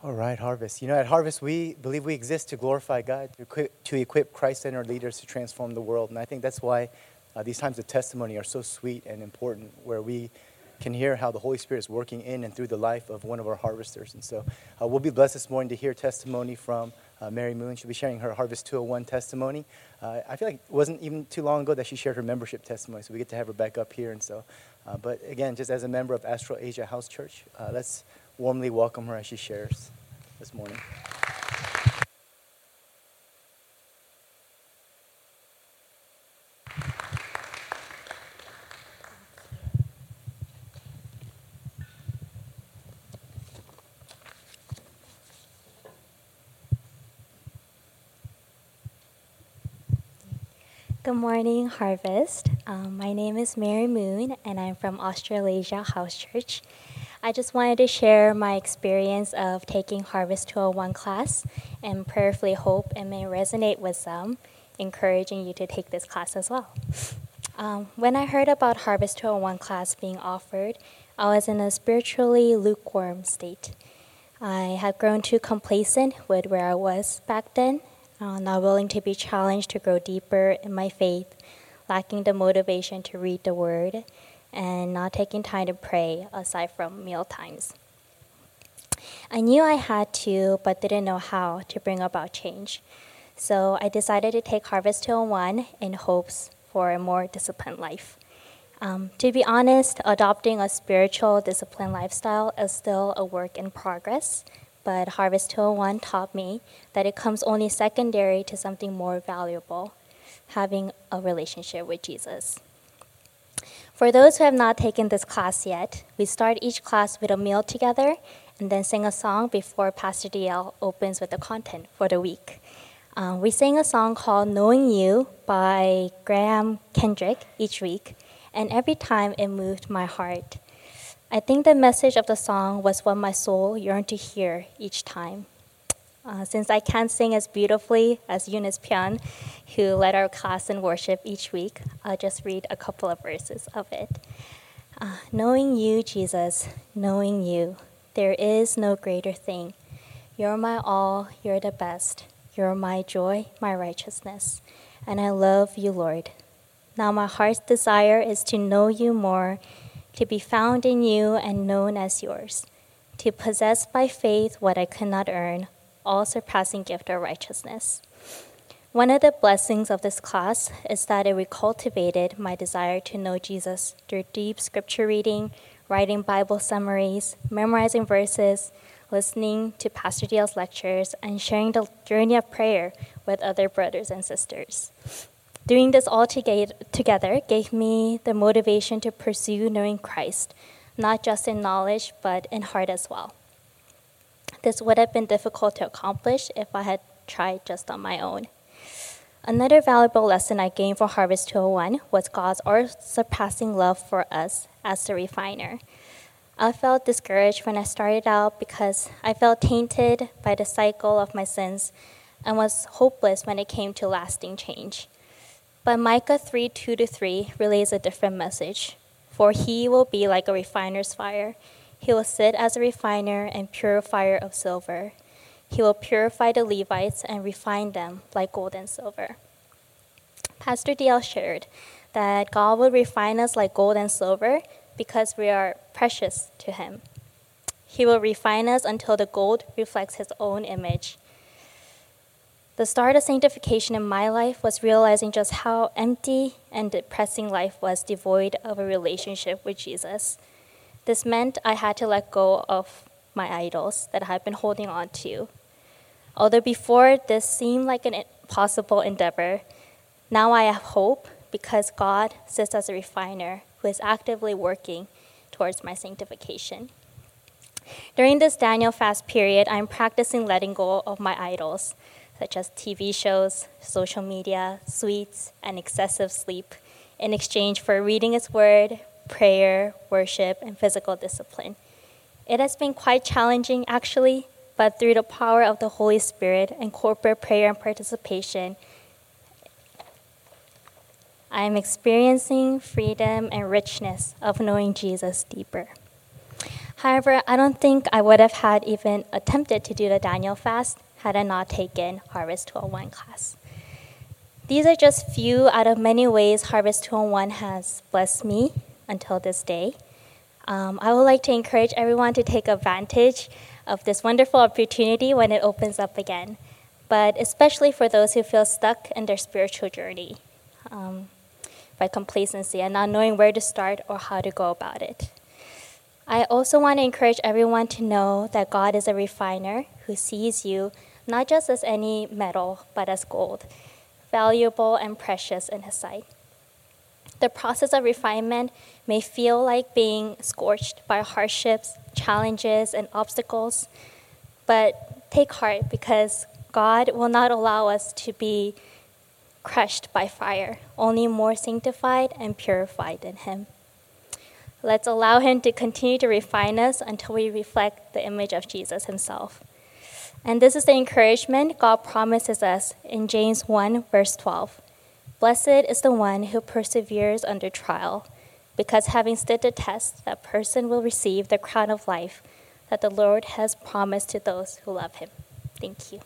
All right, Harvest. You know, at Harvest, we believe we exist to glorify God, to equip, to equip Christ centered leaders to transform the world. And I think that's why uh, these times of testimony are so sweet and important, where we can hear how the Holy Spirit is working in and through the life of one of our harvesters. And so uh, we'll be blessed this morning to hear testimony from uh, Mary Moon. She'll be sharing her Harvest 201 testimony. Uh, I feel like it wasn't even too long ago that she shared her membership testimony, so we get to have her back up here. And so, uh, but again, just as a member of Australasia House Church, uh, let's warmly welcome her as she shares this morning. Good morning, Harvest. Um, my name is Mary Moon, and I'm from Australasia House Church. I just wanted to share my experience of taking Harvest 201 class and prayerfully hope it may resonate with some, encouraging you to take this class as well. Um, when I heard about Harvest 201 class being offered, I was in a spiritually lukewarm state. I had grown too complacent with where I was back then uh, not willing to be challenged to grow deeper in my faith, lacking the motivation to read the Word, and not taking time to pray aside from meal times. I knew I had to, but didn't know how to bring about change. So I decided to take Harvest 201 in hopes for a more disciplined life. Um, to be honest, adopting a spiritual, disciplined lifestyle is still a work in progress, but Harvest 201 taught me that it comes only secondary to something more valuable having a relationship with Jesus. For those who have not taken this class yet, we start each class with a meal together and then sing a song before Pastor DL opens with the content for the week. Uh, we sing a song called Knowing You by Graham Kendrick each week, and every time it moved my heart. I think the message of the song was what my soul yearned to hear each time. Uh, since I can't sing as beautifully as Eunice Pian, who led our class in worship each week, I'll just read a couple of verses of it. Uh, knowing you, Jesus, knowing you, there is no greater thing. You're my all, you're the best. You're my joy, my righteousness. And I love you, Lord. Now my heart's desire is to know you more to be found in you and known as yours, to possess by faith what I could not earn, all surpassing gift of righteousness. One of the blessings of this class is that it recultivated my desire to know Jesus through deep scripture reading, writing Bible summaries, memorizing verses, listening to Pastor Dale's lectures, and sharing the journey of prayer with other brothers and sisters. Doing this all together gave me the motivation to pursue knowing Christ, not just in knowledge, but in heart as well. This would have been difficult to accomplish if I had tried just on my own. Another valuable lesson I gained from Harvest 201 was God's all surpassing love for us as the refiner. I felt discouraged when I started out because I felt tainted by the cycle of my sins and was hopeless when it came to lasting change. But Micah 3 2 to 3 relays a different message. For he will be like a refiner's fire. He will sit as a refiner and purifier of silver. He will purify the Levites and refine them like gold and silver. Pastor DL shared that God will refine us like gold and silver because we are precious to Him. He will refine us until the gold reflects His own image the start of sanctification in my life was realizing just how empty and depressing life was devoid of a relationship with Jesus. This meant I had to let go of my idols that I had been holding on to. Although before this seemed like an impossible endeavor, now I have hope because God sits as a refiner who is actively working towards my sanctification. During this Daniel fast period, I'm practicing letting go of my idols such as TV shows, social media, sweets, and excessive sleep, in exchange for reading His Word, prayer, worship, and physical discipline. It has been quite challenging, actually, but through the power of the Holy Spirit and corporate prayer and participation, I am experiencing freedom and richness of knowing Jesus deeper. However, I don't think I would have had even attempted to do the Daniel fast had I not taken Harvest 201 class. These are just few out of many ways Harvest 201 has blessed me until this day. Um, I would like to encourage everyone to take advantage of this wonderful opportunity when it opens up again, but especially for those who feel stuck in their spiritual journey um, by complacency and not knowing where to start or how to go about it. I also want to encourage everyone to know that God is a refiner who sees you not just as any metal, but as gold, valuable and precious in His sight. The process of refinement may feel like being scorched by hardships, challenges, and obstacles, but take heart because God will not allow us to be crushed by fire, only more sanctified and purified in Him. Let's allow Him to continue to refine us until we reflect the image of Jesus Himself. And this is the encouragement God promises us in James 1, verse 12. Blessed is the one who perseveres under trial, because having stood the test, that person will receive the crown of life that the Lord has promised to those who love him. Thank you.